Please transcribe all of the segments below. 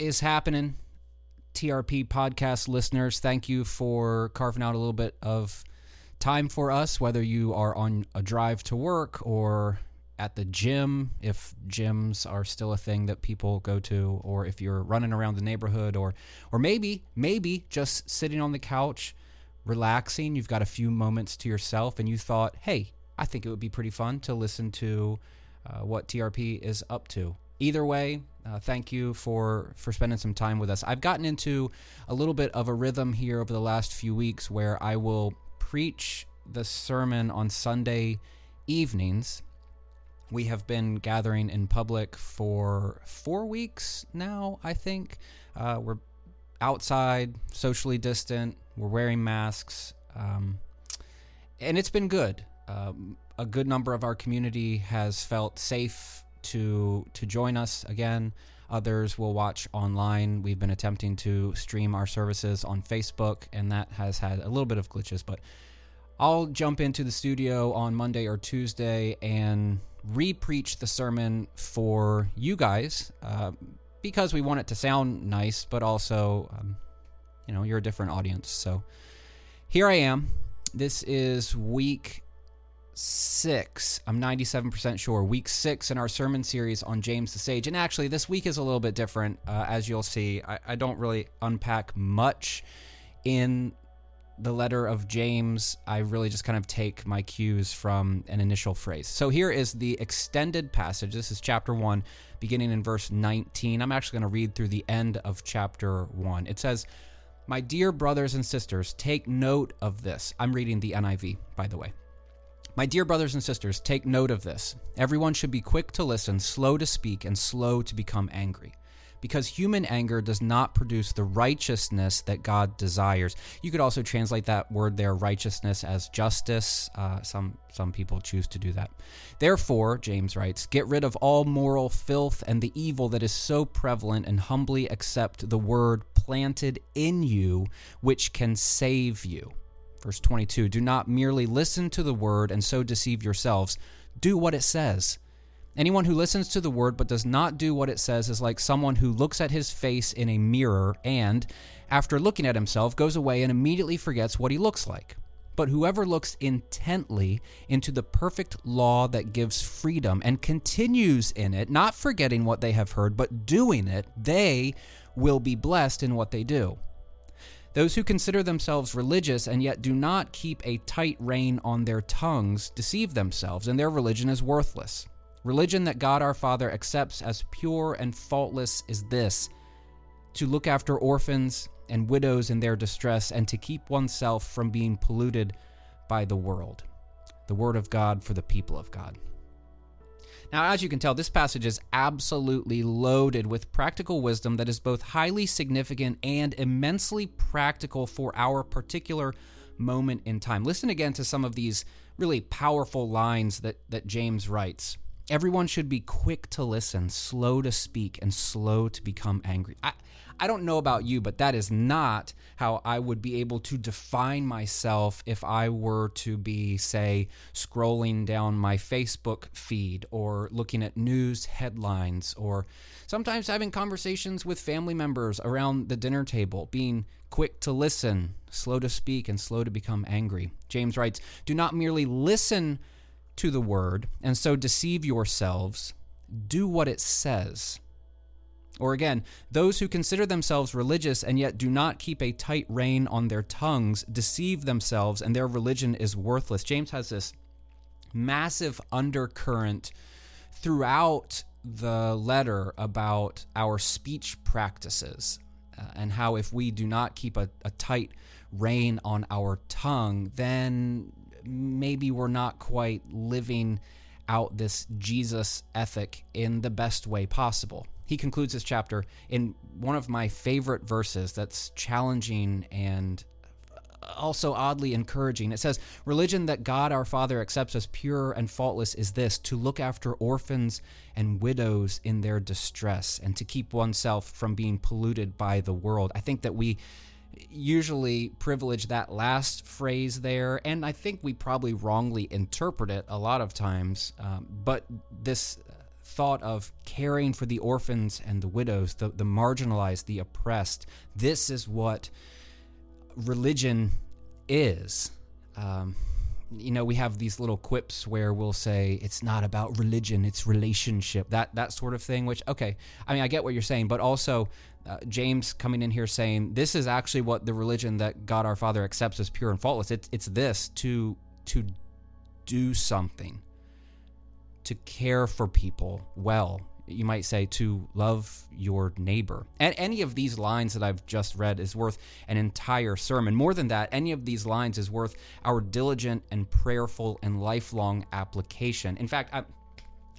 is happening? TRP podcast listeners, thank you for carving out a little bit of time for us, whether you are on a drive to work or at the gym, if gyms are still a thing that people go to, or if you're running around the neighborhood, or or maybe maybe just sitting on the couch, relaxing. You've got a few moments to yourself, and you thought, hey, I think it would be pretty fun to listen to uh, what TRP is up to. Either way, uh, thank you for for spending some time with us. I've gotten into a little bit of a rhythm here over the last few weeks where I will preach the sermon on Sunday evenings. We have been gathering in public for four weeks now, I think. Uh, we're outside, socially distant, we're wearing masks, um, and it's been good. Um, a good number of our community has felt safe to to join us again. Others will watch online. We've been attempting to stream our services on Facebook, and that has had a little bit of glitches. But I'll jump into the studio on Monday or Tuesday and re-preach the sermon for you guys uh, because we want it to sound nice, but also, um, you know, you're a different audience. So here I am. This is week six. I'm 97% sure. Week six in our sermon series on James the Sage. And actually, this week is a little bit different, uh, as you'll see. I, I, don't really unpack much in the letter of James. I really just kind of take my cues from an initial phrase. So here is the extended passage. This is chapter one, beginning in verse 19. I'm actually going to read through the end of chapter one. It says, My dear brothers and sisters, take note of this. I'm reading the NIV, by the way. My dear brothers and sisters, take note of this. Everyone should be quick to listen, slow to speak, and slow to become angry. Because human anger does not produce the righteousness that God desires. You could also translate that word there, righteousness, as justice. Uh, some some people choose to do that. Therefore, James writes, get rid of all moral filth and the evil that is so prevalent, and humbly accept the word planted in you, which can save you. Verse 22 Do not merely listen to the word and so deceive yourselves. Do what it says. Anyone who listens to the word but does not do what it says is like someone who looks at his face in a mirror and, after looking at himself, goes away and immediately forgets what he looks like. But whoever looks intently into the perfect law that gives freedom and continues in it, not forgetting what they have heard, but doing it, they will be blessed in what they do. Those who consider themselves religious and yet do not keep a tight rein on their tongues deceive themselves, and their religion is worthless. Religion that God our Father accepts as pure and faultless is this to look after orphans and widows in their distress, and to keep oneself from being polluted by the world. The Word of God for the people of God. Now, as you can tell, this passage is absolutely loaded with practical wisdom that is both highly significant and immensely practical for our particular moment in time. Listen again to some of these really powerful lines that, that James writes. Everyone should be quick to listen, slow to speak, and slow to become angry. I, I don't know about you, but that is not how I would be able to define myself if I were to be, say, scrolling down my Facebook feed or looking at news headlines or sometimes having conversations with family members around the dinner table, being quick to listen, slow to speak, and slow to become angry. James writes Do not merely listen to the word and so deceive yourselves, do what it says. Or again, those who consider themselves religious and yet do not keep a tight rein on their tongues deceive themselves and their religion is worthless. James has this massive undercurrent throughout the letter about our speech practices uh, and how if we do not keep a, a tight rein on our tongue, then maybe we're not quite living out this Jesus ethic in the best way possible he concludes this chapter in one of my favorite verses that's challenging and also oddly encouraging. It says, Religion that God our Father accepts as pure and faultless is this to look after orphans and widows in their distress and to keep oneself from being polluted by the world. I think that we usually privilege that last phrase there, and I think we probably wrongly interpret it a lot of times. Um, but this thought of caring for the orphans and the widows, the, the marginalized, the oppressed. This is what religion is. Um, you know, we have these little quips where we'll say it's not about religion, it's relationship, that that sort of thing. Which, okay, I mean, I get what you're saying, but also uh, James coming in here saying this is actually what the religion that God our Father accepts as pure and faultless. It's it's this to to do something, to care for people well. You might say to love your neighbor. And any of these lines that I've just read is worth an entire sermon. More than that, any of these lines is worth our diligent and prayerful and lifelong application. In fact, I,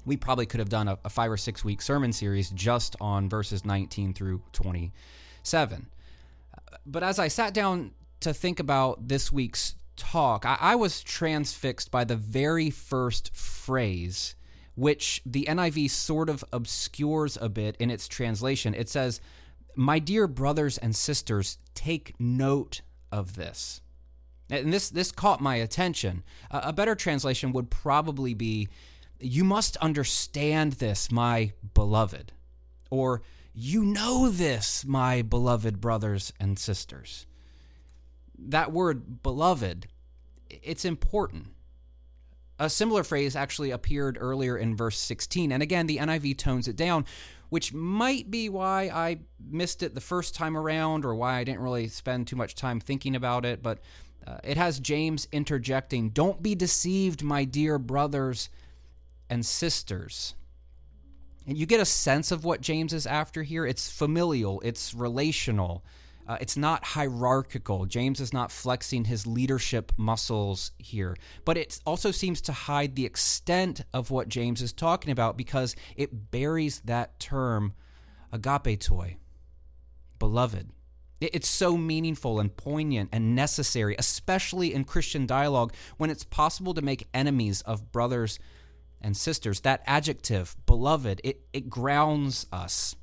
we probably could have done a, a five or six week sermon series just on verses 19 through 27. But as I sat down to think about this week's talk, I, I was transfixed by the very first phrase, which the NIV sort of obscures a bit in its translation. It says, My dear brothers and sisters, take note of this. And this, this caught my attention. a better translation would probably be, you must understand this, my beloved. Or, you know this, my beloved brothers and sisters. That word, beloved, it's important. A similar phrase actually appeared earlier in verse 16. And again, the NIV tones it down, which might be why I missed it the first time around or why I didn't really spend too much time thinking about it. But uh, it has James interjecting Don't be deceived, my dear brothers and sisters. And you get a sense of what James is after here. It's familial, it's relational, uh, it's not hierarchical. James is not flexing his leadership muscles here. But it also seems to hide the extent of what James is talking about because it buries that term agapetoi, beloved. It's so meaningful and poignant and necessary, especially in Christian dialogue when it's possible to make enemies of brothers and sisters. That adjective, beloved, it, it grounds us.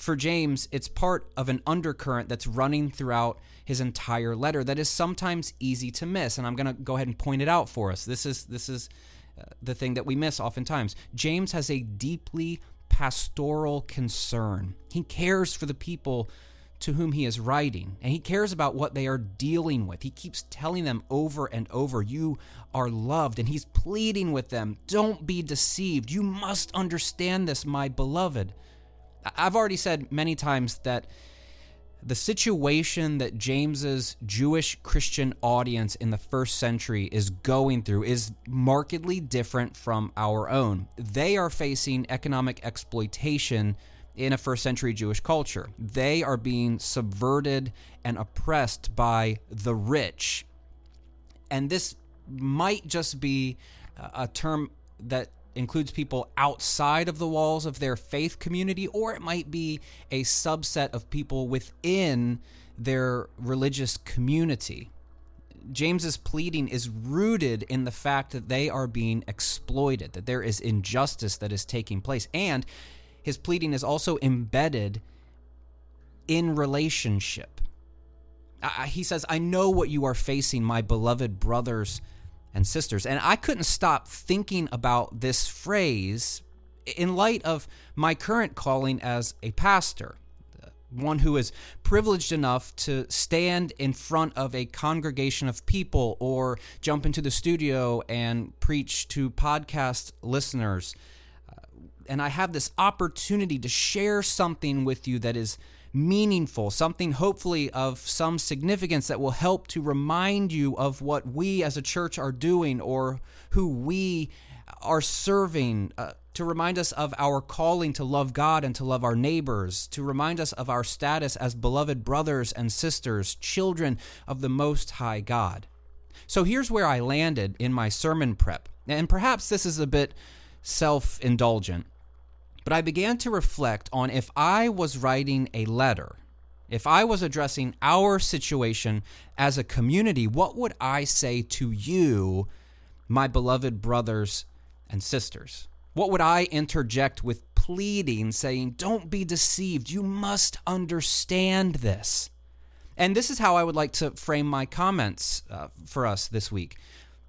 For James, it's part of an undercurrent that's running throughout his entire letter that is sometimes easy to miss. And I'm going to go ahead and point it out for us. This is, this is uh, the thing that we miss oftentimes. James has a deeply pastoral concern, he cares for the people to whom he is writing, and he cares about what they are dealing with. He keeps telling them over and over, You are loved, and he's pleading with them, Don't be deceived. You must understand this, my beloved. I've already said many times that the situation that James's Jewish Christian audience in the first century is going through is markedly different from our own. They are facing economic exploitation in a first century Jewish culture. They are being subverted and oppressed by the rich. And this might just be a term that includes people outside of the walls of their faith community, or it might be a subset of people within their religious community. James's pleading is rooted in the fact that they are being exploited, that there is injustice that is taking place, and his pleading is also embedded in relationship. Uh, he says, I know what you are facing, my beloved brothers and sisters. And I couldn't stop thinking about this phrase in light of my current calling as a pastor, one who is privileged enough to stand in front of a congregation of people or jump into the studio and preach to podcast listeners uh, and I have this opportunity to share something with you that is meaningful, something hopefully of some significance that will help to remind you of what we as a church are doing or who we are serving, uh, to remind us of our calling to love God and to love our neighbors, to remind us of our status as beloved brothers and sisters, children of the Most High God. So here's where I landed in my sermon prep. And perhaps this is a bit self indulgent. But I began to reflect on if I was writing a letter, if I was addressing our situation as a community, what would I say to you, my beloved brothers and sisters? What would I interject with pleading, saying, Don't be deceived. You must understand this. And this is how I would like to frame my comments uh, for us this week.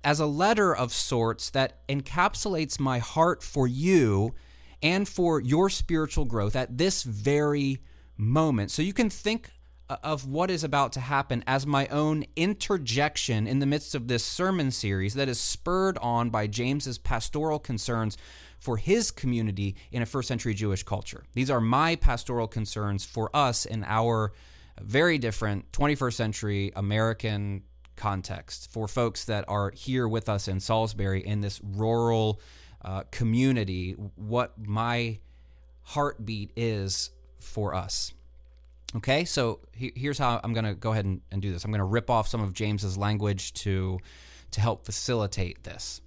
as a letter of sorts that encapsulates my heart for you and for your spiritual growth at this very moment. So you can think of what is about to happen as my own interjection in the midst of this sermon series that is spurred on by James's pastoral concerns for his community in a first century Jewish culture. These are my pastoral concerns for us in our very different 21st century American context for folks that are here with us in Salisbury in this rural uh, community, what my heartbeat is for us. Okay, so he, here's how I'm going to go ahead and, and do this. I'm going to rip off some of James's language to to help facilitate this.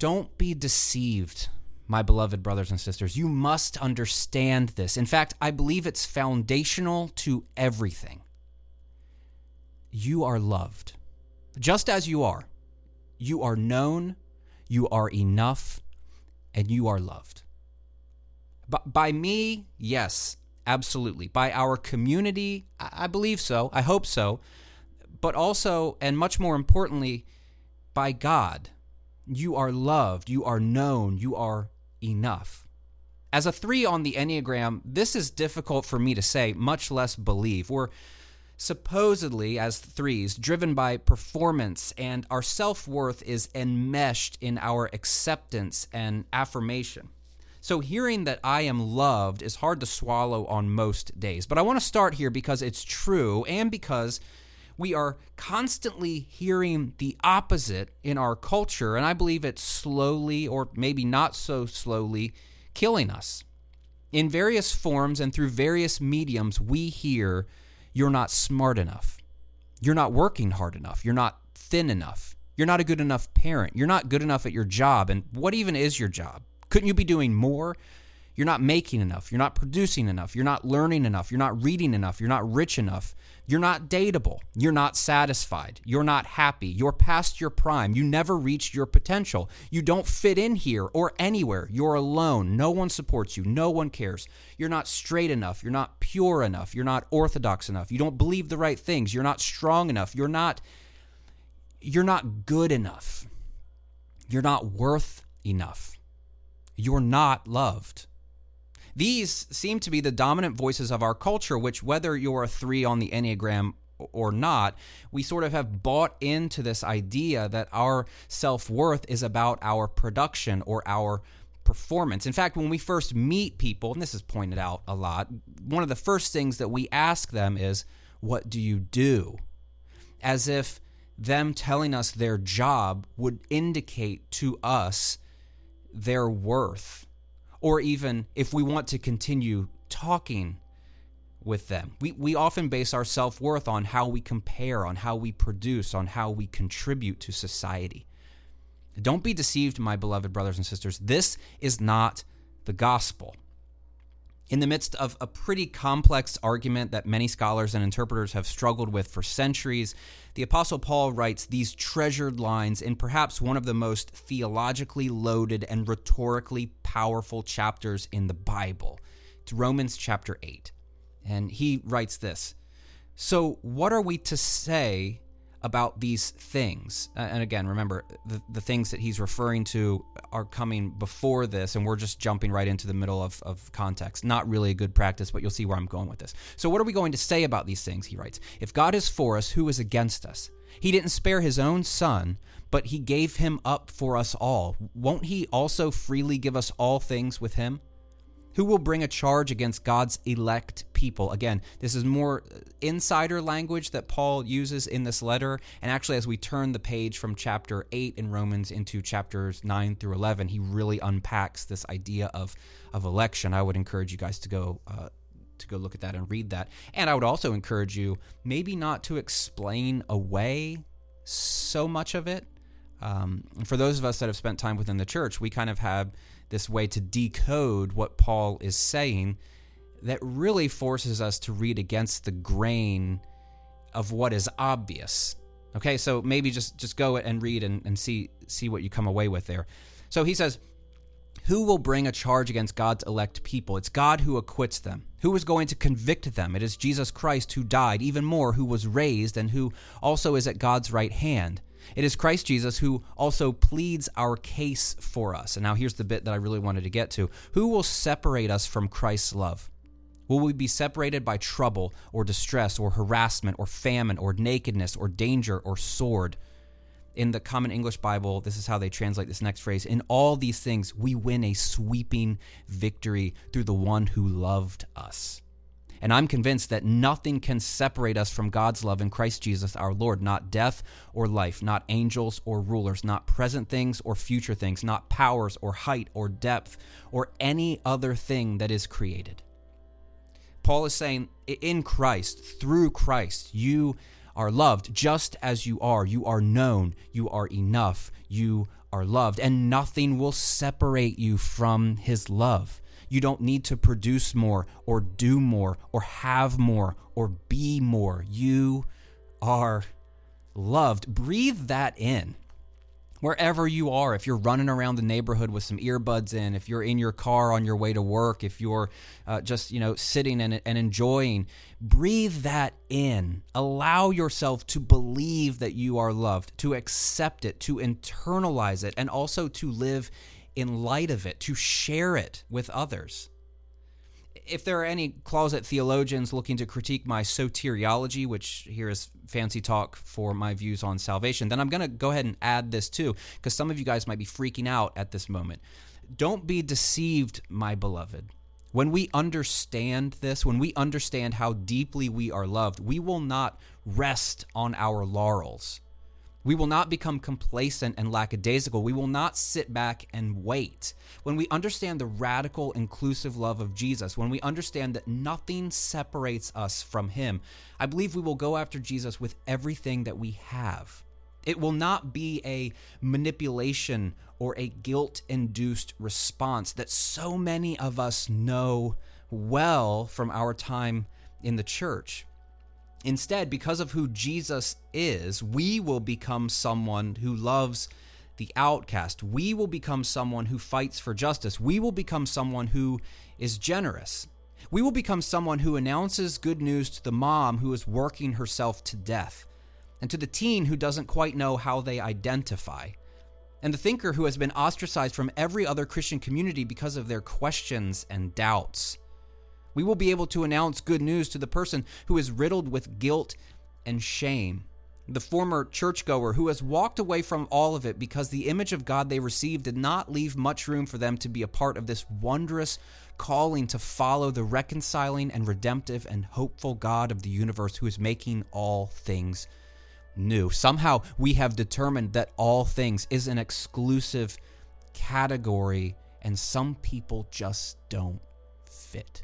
Don't be deceived, my beloved brothers and sisters. You must understand this. In fact, I believe it's foundational to everything. You are loved, just as you are. You are known, you are enough, and you are loved. But by me, yes, Absolutely. By our community, I believe so. I hope so. But also, and much more importantly, by God. You are loved. You are known. You are enough. As a three on the Enneagram, this is difficult for me to say, much less believe. We're supposedly, as threes, driven by performance, and our self worth is enmeshed in our acceptance and affirmation. So, hearing that I am loved is hard to swallow on most days. But I want to start here because it's true and because we are constantly hearing the opposite in our culture. And I believe it's slowly, or maybe not so slowly, killing us. In various forms and through various mediums, we hear you're not smart enough. You're not working hard enough. You're not thin enough. You're not a good enough parent. You're not good enough at your job. And what even is your job? Couldn't you be doing more? You're not making enough. You're not producing enough. You're not learning enough. You're not reading enough. You're not rich enough. You're not dateable. You're not satisfied. You're not happy. You're past your prime. You never reached your potential. You don't fit in here or anywhere. You're alone. No one supports you. No one cares. You're not straight enough. You're not pure enough. You're not orthodox enough. You don't believe the right things. You're not strong enough. You're not you're not good enough. You're not worth enough you're not loved. These seem to be the dominant voices of our culture, which, whether you're a three on the Enneagram or not, we sort of have bought into this idea that our self worth is about our production or our performance. In fact, when we first meet people, and this is pointed out a lot, one of the first things that we ask them is, What do you do? As if them telling us their job would indicate to us their worth, or even if we want to continue talking with them. We, we often base our self worth on how we compare, on how we produce, on how we contribute to society. Don't be deceived, my beloved brothers and sisters. This is not the gospel in the midst of a pretty complex argument that many scholars and interpreters have struggled with for centuries, the Apostle Paul writes these treasured lines in perhaps one of the most theologically loaded and rhetorically powerful chapters in the Bible. It's Romans chapter 8. And he writes this So, what are we to say about these things. And again, remember, the, the things that he's referring to are coming before this, and we're just jumping right into the middle of, of context. Not really a good practice, but you'll see where I'm going with this. So, what are we going to say about these things? He writes If God is for us, who is against us? He didn't spare his own son, but he gave him up for us all. Won't he also freely give us all things with him? Who will bring a charge against God's elect people? Again, this is more insider language that Paul uses in this letter. And actually, as we turn the page from chapter 8 in Romans into chapters 9 through 11, he really unpacks this idea of, of election. I would encourage you guys to go. Uh, to go look at that and read that. And I would also encourage you maybe not to explain away so much of it. Um, for those of us that have spent time within the church, we kind of have this way to decode what Paul is saying that really forces us to read against the grain of what is obvious. Okay, so maybe just just go and read and, and see see what you come away with there. So he says, Who will bring a charge against God's elect people? It's God who acquits them. Who is going to convict them? It is Jesus Christ who died, even more, who was raised, and who also is at God's right hand It is Christ Jesus who also pleads our case for us. And now here's the bit that I really wanted to get to. Who will separate us from Christ's love? Will we be separated by trouble or distress or harassment or famine or nakedness or danger or sword? In the Common English Bible, this is how they translate this next phrase. In all these things, we win a sweeping victory through the one who loved us. And I'm convinced that nothing can separate us from God's love in Christ Jesus our Lord, not death or life, not angels or rulers, not present things or future things, not powers or height or depth or any other thing that is created. Paul is saying, in Christ, through Christ, you are loved just as you are. You are known. You are enough. You are loved. And nothing will separate you from his love. You don't need to produce more or do more or have more or be more. You are loved. Breathe that in. Wherever you are, if you're running around the neighborhood with some earbuds in, if you're in your car on your way to work, if you're uh, just you know sitting and, and enjoying, breathe that in. Allow yourself to believe that you are loved, to accept it, to internalize it, and also to live in light of it, to share it with others. If there are any closet theologians looking to critique my soteriology, which here is fancy talk for my views on salvation, then I'm going to go ahead and add this too, because some of you guys might be freaking out at this moment. Don't be deceived, my beloved. When we understand this, when we understand how deeply we are loved, we will not rest on our laurels. We will not become complacent and lackadaisical. We will not sit back and wait. When we understand the radical, inclusive love of Jesus, when we understand that nothing separates us from Him, I believe we will go after Jesus with everything that we have. It will not be a manipulation or a guilt induced response that so many of us know well from our time in the church. Instead, because of who Jesus is, we will become someone who loves the outcast. We will become someone who fights for justice. We will become someone who is generous. We will become someone who announces good news to the mom who is working herself to death, and to the teen who doesn't quite know how they identify, and the thinker who has been ostracized from every other Christian community because of their questions and doubts. We will be able to announce good news to the person who is riddled with guilt and shame. The former churchgoer who has walked away from all of it because the image of God they received did not leave much room for them to be a part of this wondrous calling to follow the reconciling and redemptive and hopeful God of the universe who is making all things new. Somehow we have determined that all things is an exclusive category, and some people just don't fit.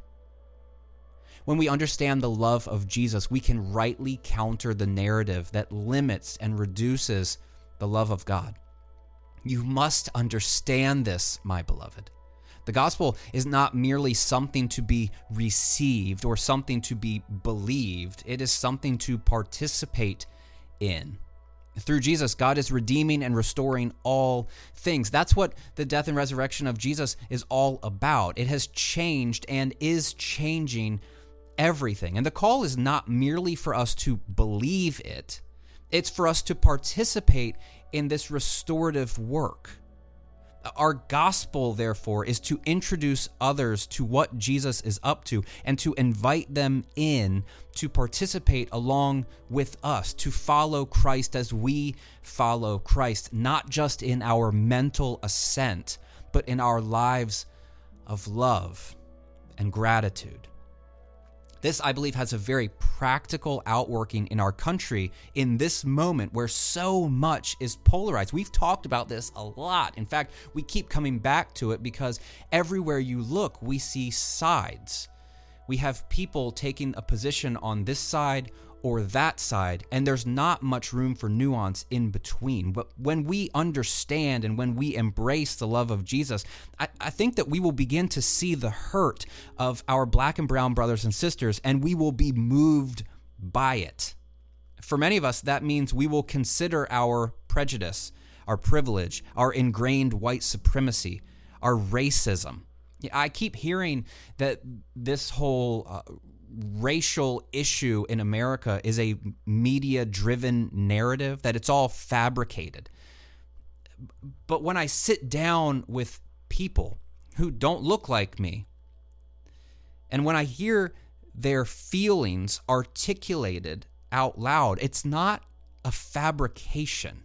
When we understand the love of Jesus, we can rightly counter the narrative that limits and reduces the love of God. You must understand this, my beloved. The gospel is not merely something to be received or something to be believed, it is something to participate in. Through Jesus, God is redeeming and restoring all things. That's what the death and resurrection of Jesus is all about. It has changed and is changing everything. And the call is not merely for us to believe it, it's for us to participate in this restorative work. Our gospel, therefore, is to introduce others to what Jesus is up to and to invite them in to participate along with us, to follow Christ as we follow Christ, not just in our mental assent, but in our lives of love and gratitude. This, I believe, has a very practical outworking in our country in this moment where so much is polarized. We've talked about this a lot. In fact, we keep coming back to it because everywhere you look, we see sides. We have people taking a position on this side or that side, and there's not much room for nuance in between. But when we understand and when we embrace the love of Jesus, I, I, think that we will begin to see the hurt of our black and brown brothers and sisters, and we will be moved by it. For many of us, that means we will consider our prejudice, our privilege, our ingrained white supremacy, our racism. I keep hearing that this whole uh, racial issue in America is a media driven narrative, that it's all fabricated. But when I sit down with people who don't look like me, and when I hear their feelings articulated out loud, it's not a fabrication.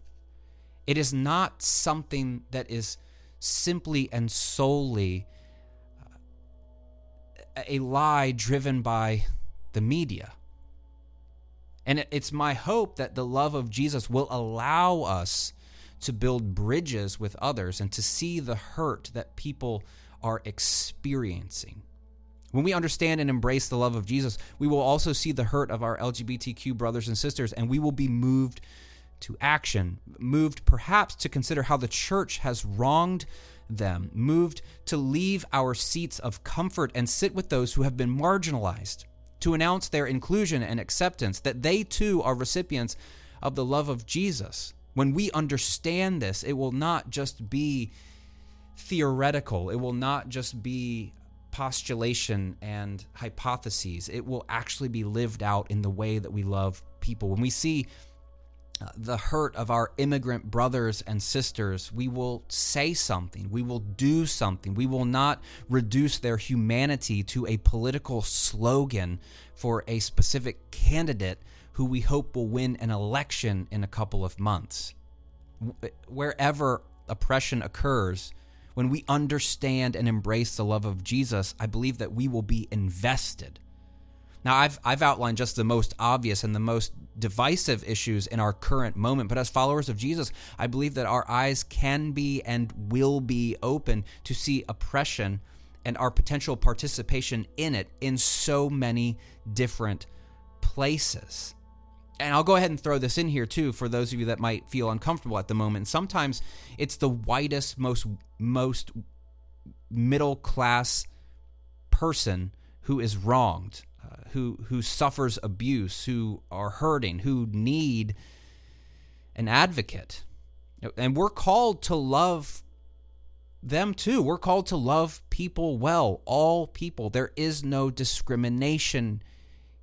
It is not something that is simply and solely a lie driven by the media. And it's my hope that the love of Jesus will allow us to build bridges with others and to see the hurt that people are experiencing. When we understand and embrace the love of Jesus, we will also see the hurt of our LGBTQ brothers and sisters, and we will be moved to action, moved perhaps to consider how the church has wronged them, moved to leave our seats of comfort and sit with those who have been marginalized, to announce their inclusion and acceptance, that they too are recipients of the love of Jesus. When we understand this, it will not just be theoretical, it will not just be postulation and hypotheses. It will actually be lived out in the way that we love people. When we see the hurt of our immigrant brothers and sisters, we will say something. We will do something. We will not reduce their humanity to a political slogan for a specific candidate who we hope will win an election in a couple of months. Wherever oppression occurs, when we understand and embrace the love of Jesus, I believe that we will be invested. Now, I've, I've outlined just the most obvious and the most divisive issues in our current moment, but as followers of Jesus, I believe that our eyes can be and will be open to see oppression and our potential participation in it in so many different places and I'll go ahead and throw this in here too for those of you that might feel uncomfortable at the moment. Sometimes it's the whitest, most most middle class person who is wronged, who who suffers abuse, who are hurting, who need an advocate. And we're called to love them too. We're called to love people well, all people. There is no discrimination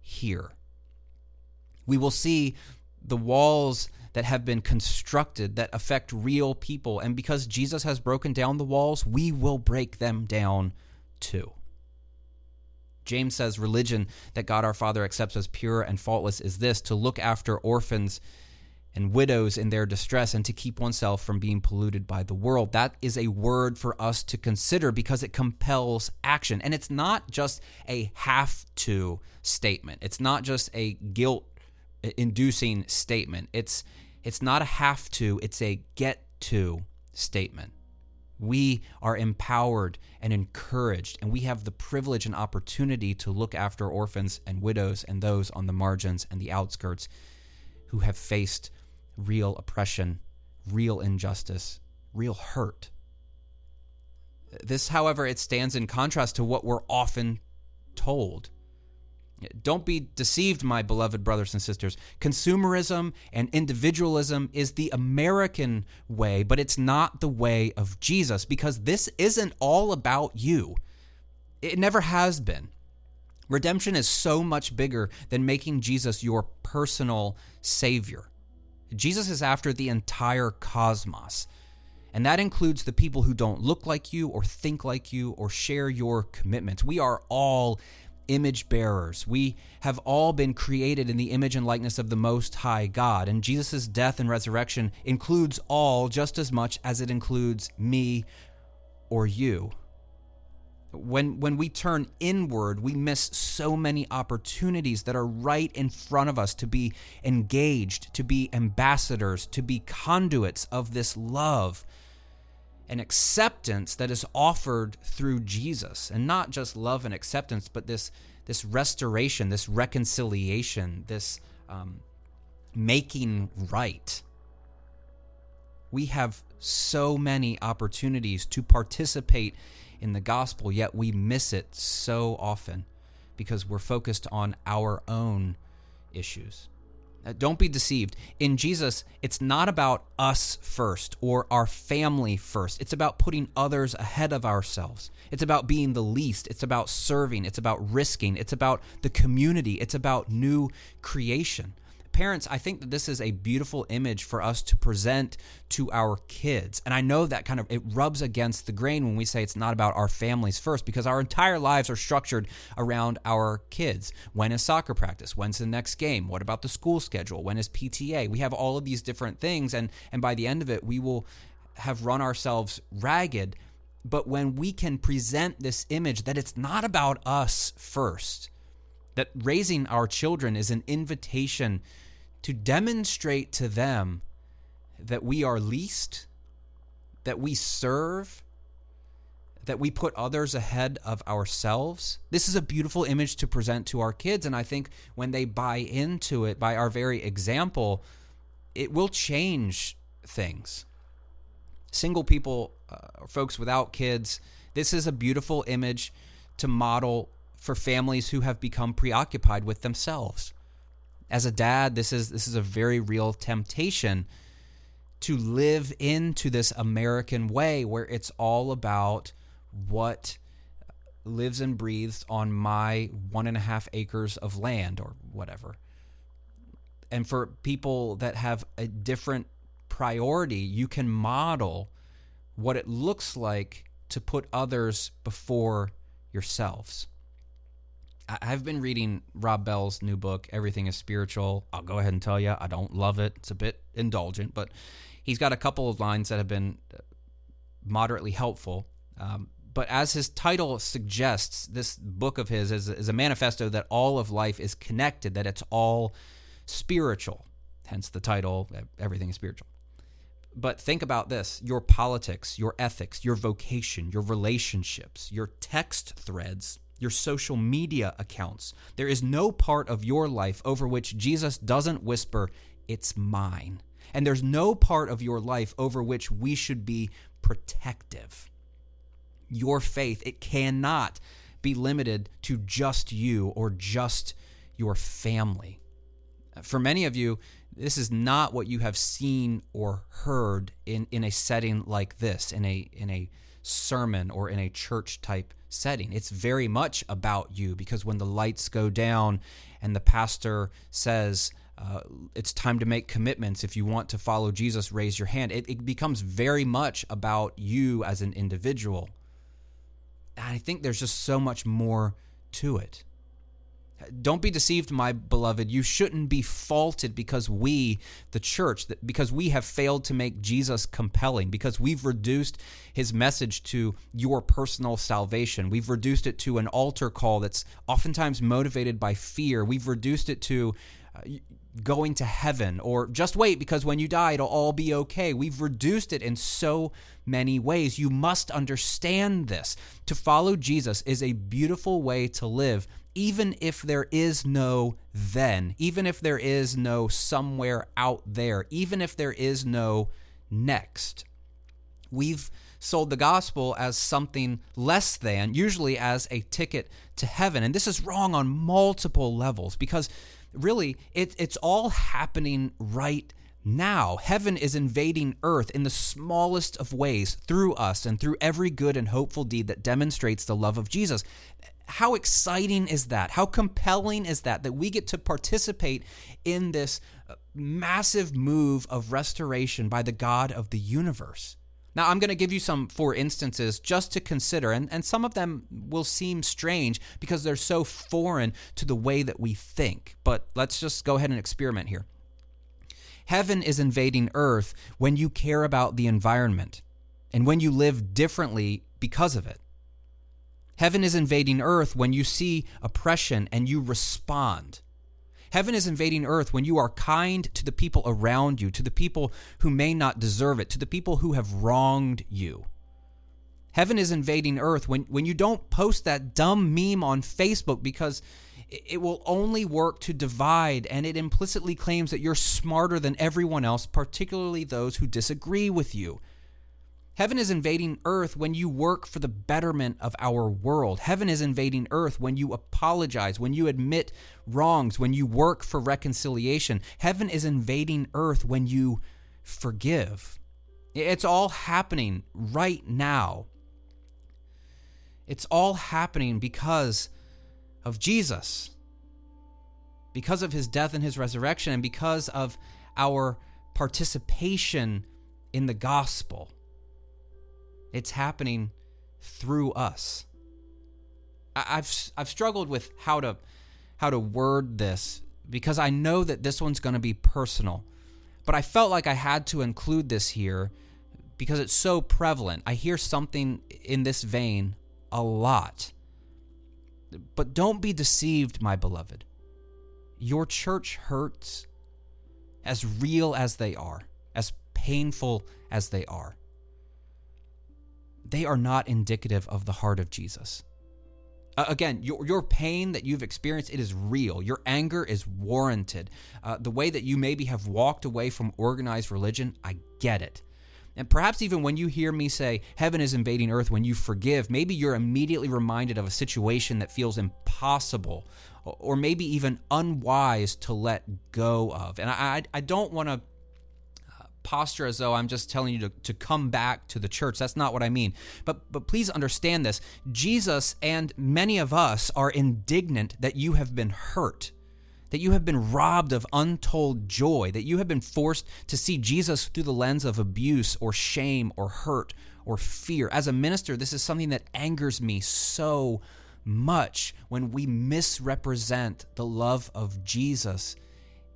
here we will see the walls that have been constructed that affect real people. And because Jesus has broken down the walls, we will break them down too. James says religion that God our Father accepts as pure and faultless is this to look after orphans and widows in their distress and to keep oneself from being polluted by the world. That is a word for us to consider because it compels action. And it's not just a have to statement, it's not just a guilt inducing statement. It's it's not a have to, it's a get to statement. We are empowered and encouraged, and we have the privilege and opportunity to look after orphans and widows and those on the margins and the outskirts who have faced real oppression, real injustice, real hurt. This, however, it stands in contrast to what we're often told don't be deceived, my beloved brothers and sisters. Consumerism and individualism is the American way, but it's not the way of Jesus because this isn't all about you. It never has been. Redemption is so much bigger than making Jesus your personal Savior. Jesus is after the entire cosmos. And that includes the people who don't look like you or think like you or share your commitments. We are all image bearers. We have all been created in the image and likeness of the Most High God, and Jesus' death and resurrection includes all just as much as it includes me or you. When, when we turn inward, we miss so many opportunities that are right in front of us to be engaged, to be ambassadors, to be conduits of this love and acceptance that is offered through Jesus and not just love and acceptance but this this restoration this reconciliation this um, making right. We have so many opportunities to participate in the gospel yet we miss it so often because we're focused on our own issues Don't be deceived. In Jesus, it's not about us first or our family first. It's about putting others ahead of ourselves. It's about being the least. It's about serving. It's about risking. It's about the community. It's about new creation parents, I think that this is a beautiful image for us to present to our kids. And I know that kind of it rubs against the grain when we say it's not about our families first because our entire lives are structured around our kids. When is soccer practice? When's the next game? What about the school schedule? When is PTA? We have all of these different things and and by the end of it we will have run ourselves ragged. But when we can present this image that it's not about us first, that raising our children is an invitation to demonstrate to them that we are least, that we serve, that we put others ahead of ourselves. This is a beautiful image to present to our kids. And I think when they buy into it by our very example, it will change things. Single people, uh, folks without kids, this is a beautiful image to model for families who have become preoccupied with themselves as a dad, this is this is a very real temptation to live into this American way where it's all about what lives and breathes on my one and a half acres of land or whatever. And for people that have a different priority, you can model what it looks like to put others before yourselves. I've been reading Rob Bell's new book, Everything is Spiritual. I'll go ahead and tell you, I don't love it. It's a bit indulgent, but he's got a couple of lines that have been uh, moderately helpful. Um, but as his title suggests, this book of his is, is a manifesto that all of life is connected, that it's all spiritual. Hence the title, Everything is Spiritual. But think about this your politics, your ethics, your vocation, your relationships, your text threads, your social media accounts. There is no part of your life over which Jesus doesn't whisper, It's mine. And there's no part of your life over which we should be protective. Your faith, it cannot be limited to just you or just your family. For many of you, this is not what you have seen or heard in, in a setting like this, in a in a sermon or in a church type setting. It's very much about you because when the lights go down and the pastor says, uh, it's time to make commitments. If you want to follow Jesus, raise your hand. It, it becomes very much about you as an individual. And I think there's just so much more to it. Don't be deceived, my beloved. You shouldn't be faulted because we, the church, because we have failed to make Jesus compelling, because we've reduced his message to your personal salvation. We've reduced it to an altar call that's oftentimes motivated by fear. We've reduced it to uh, going to heaven or just wait because when you die, it'll all be okay. We've reduced it in so many ways. You must understand this. To follow Jesus is a beautiful way to live even if there is no then, even if there is no somewhere out there, even if there is no next. We've sold the gospel as something less than, usually as a ticket to heaven. And this is wrong on multiple levels because really it, it's all happening right now. Heaven is invading earth in the smallest of ways through us and through every good and hopeful deed that demonstrates the love of Jesus how exciting is that? How compelling is that that we get to participate in this uh, massive move of restoration by the God of the universe? Now, I'm going to give you some four instances just to consider, and, and some of them will seem strange because they're so foreign to the way that we think. But let's just go ahead and experiment here. Heaven is invading earth when you care about the environment and when you live differently because of it. Heaven is invading earth when you see oppression and you respond. Heaven is invading earth when you are kind to the people around you, to the people who may not deserve it, to the people who have wronged you. Heaven is invading earth when, when you don't post that dumb meme on Facebook because it will only work to divide and it implicitly claims that you're smarter than everyone else, particularly those who disagree with you. Heaven is invading earth when you work for the betterment of our world. Heaven is invading earth when you apologize, when you admit wrongs, when you work for reconciliation. Heaven is invading earth when you forgive. It's all happening right now. It's all happening because of Jesus, because of his death and his resurrection, and because of our participation in the gospel. It's happening through us. I've I've struggled with how to how to word this because I know that this one's going to be personal. But I felt like I had to include this here because it's so prevalent. I hear something in this vein a lot. But don't be deceived, my beloved. Your church hurts as real as they are, as painful as they are they are not indicative of the heart of Jesus. Uh, again, your, your pain that you've experienced, it is real. Your anger is warranted. Uh, the way that you maybe have walked away from organized religion, I get it. And perhaps even when you hear me say, heaven is invading earth, when you forgive, maybe you're immediately reminded of a situation that feels impossible or maybe even unwise to let go of. And I, I don't want to posture as though I'm just telling you to, to come back to the church. That's not what I mean. But but please understand this. Jesus and many of us are indignant that you have been hurt. That you have been robbed of untold joy, that you have been forced to see Jesus through the lens of abuse or shame or hurt or fear. As a minister, this is something that angers me so much when we misrepresent the love of Jesus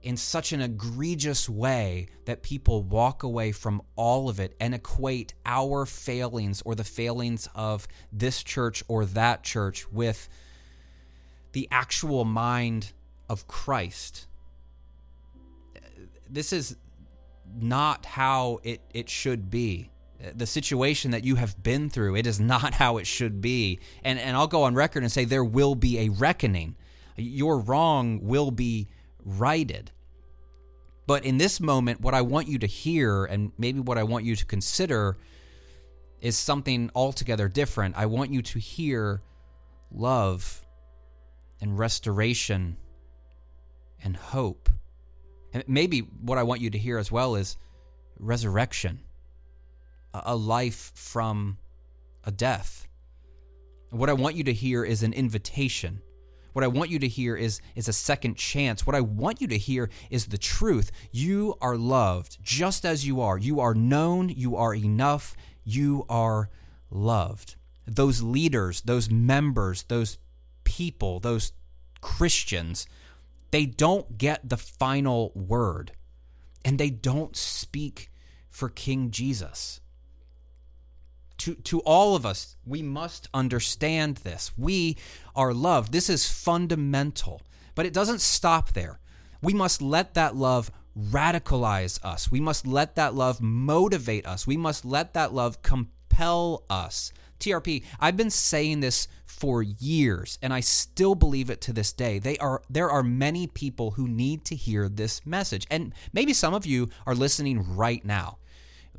in such an egregious way that people walk away from all of it and equate our failings or the failings of this church or that church with the actual mind of Christ. This is not how it, it should be. The situation that you have been through, it is not how it should be. And, and I'll go on record and say there will be a reckoning. Your wrong will be righted. But in this moment, what I want you to hear and maybe what I want you to consider is something altogether different. I want you to hear love and restoration and hope. And maybe what I want you to hear as well is resurrection, a life from a death. What I want you to hear is an invitation what I want you to hear is is a second chance. What I want you to hear is the truth. You are loved just as you are. You are known, you are enough, you are loved. Those leaders, those members, those people, those Christians, they don't get the final word and they don't speak for King Jesus to, to all of us, we must understand this. We are loved. This is fundamental, but it doesn't stop there. We must let that love radicalize us. We must let that love motivate us. We must let that love compel us. TRP, I've been saying this for years and I still believe it to this day. They are there are many people who need to hear this message. And maybe some of you are listening right now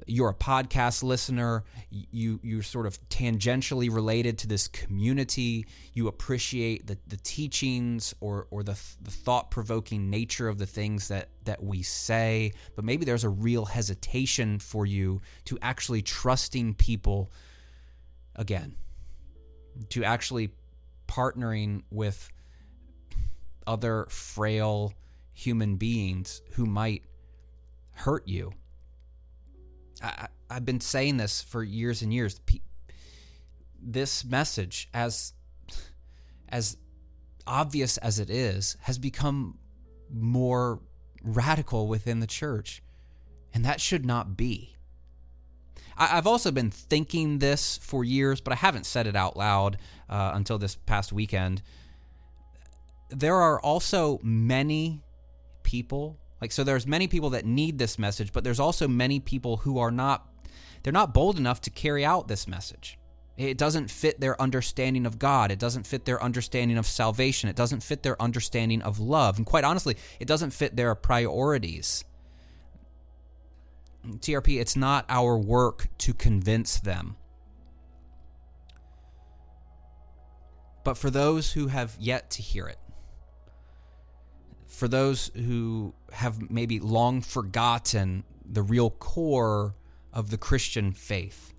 you're a podcast listener, you you're sort of tangentially related to this community, you appreciate the, the teachings or or the, the thought provoking nature of the things that that we say, but maybe there's a real hesitation for you to actually trusting people again, to actually partnering with other frail human beings who might hurt you I, have been saying this for years and years. This message, as as obvious as it is, has become more radical within the church, and that should not be. I, I've also been thinking this for years, but I haven't said it out loud uh, until this past weekend. There are also many people like so there's many people that need this message, but there's also many people who are not they're not bold enough to carry out this message. It doesn't fit their understanding of God. It doesn't fit their understanding of salvation. It doesn't fit their understanding of love. And quite honestly, it doesn't fit their priorities. TRP, it's not our work to convince them. But for those who have yet to hear it, for those who have maybe long forgotten the real core of the Christian faith,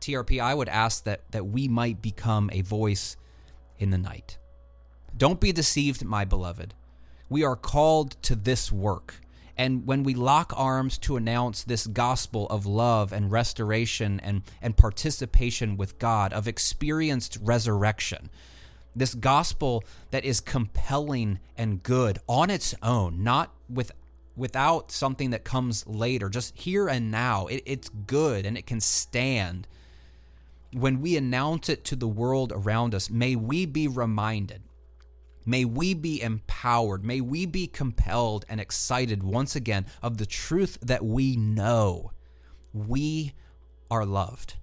TRP, I would ask that, that we might become a voice in the night. Don't be deceived, my beloved. We are called to this work. And when we lock arms to announce this gospel of love and restoration and, and participation with God, of experienced resurrection, this gospel that is compelling and good on its own, not with without something that comes later, just here and now. It, it's good and it can stand. When we announce it to the world around us, may we be reminded May we be empowered. May we be compelled and excited once again of the truth that we know we are loved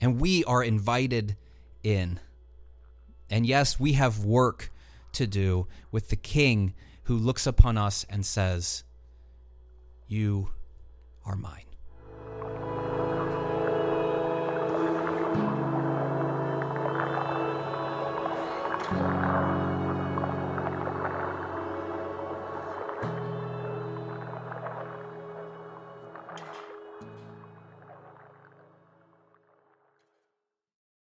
and we are invited in. And yes, we have work to do with the King who looks upon us and says, You are mine.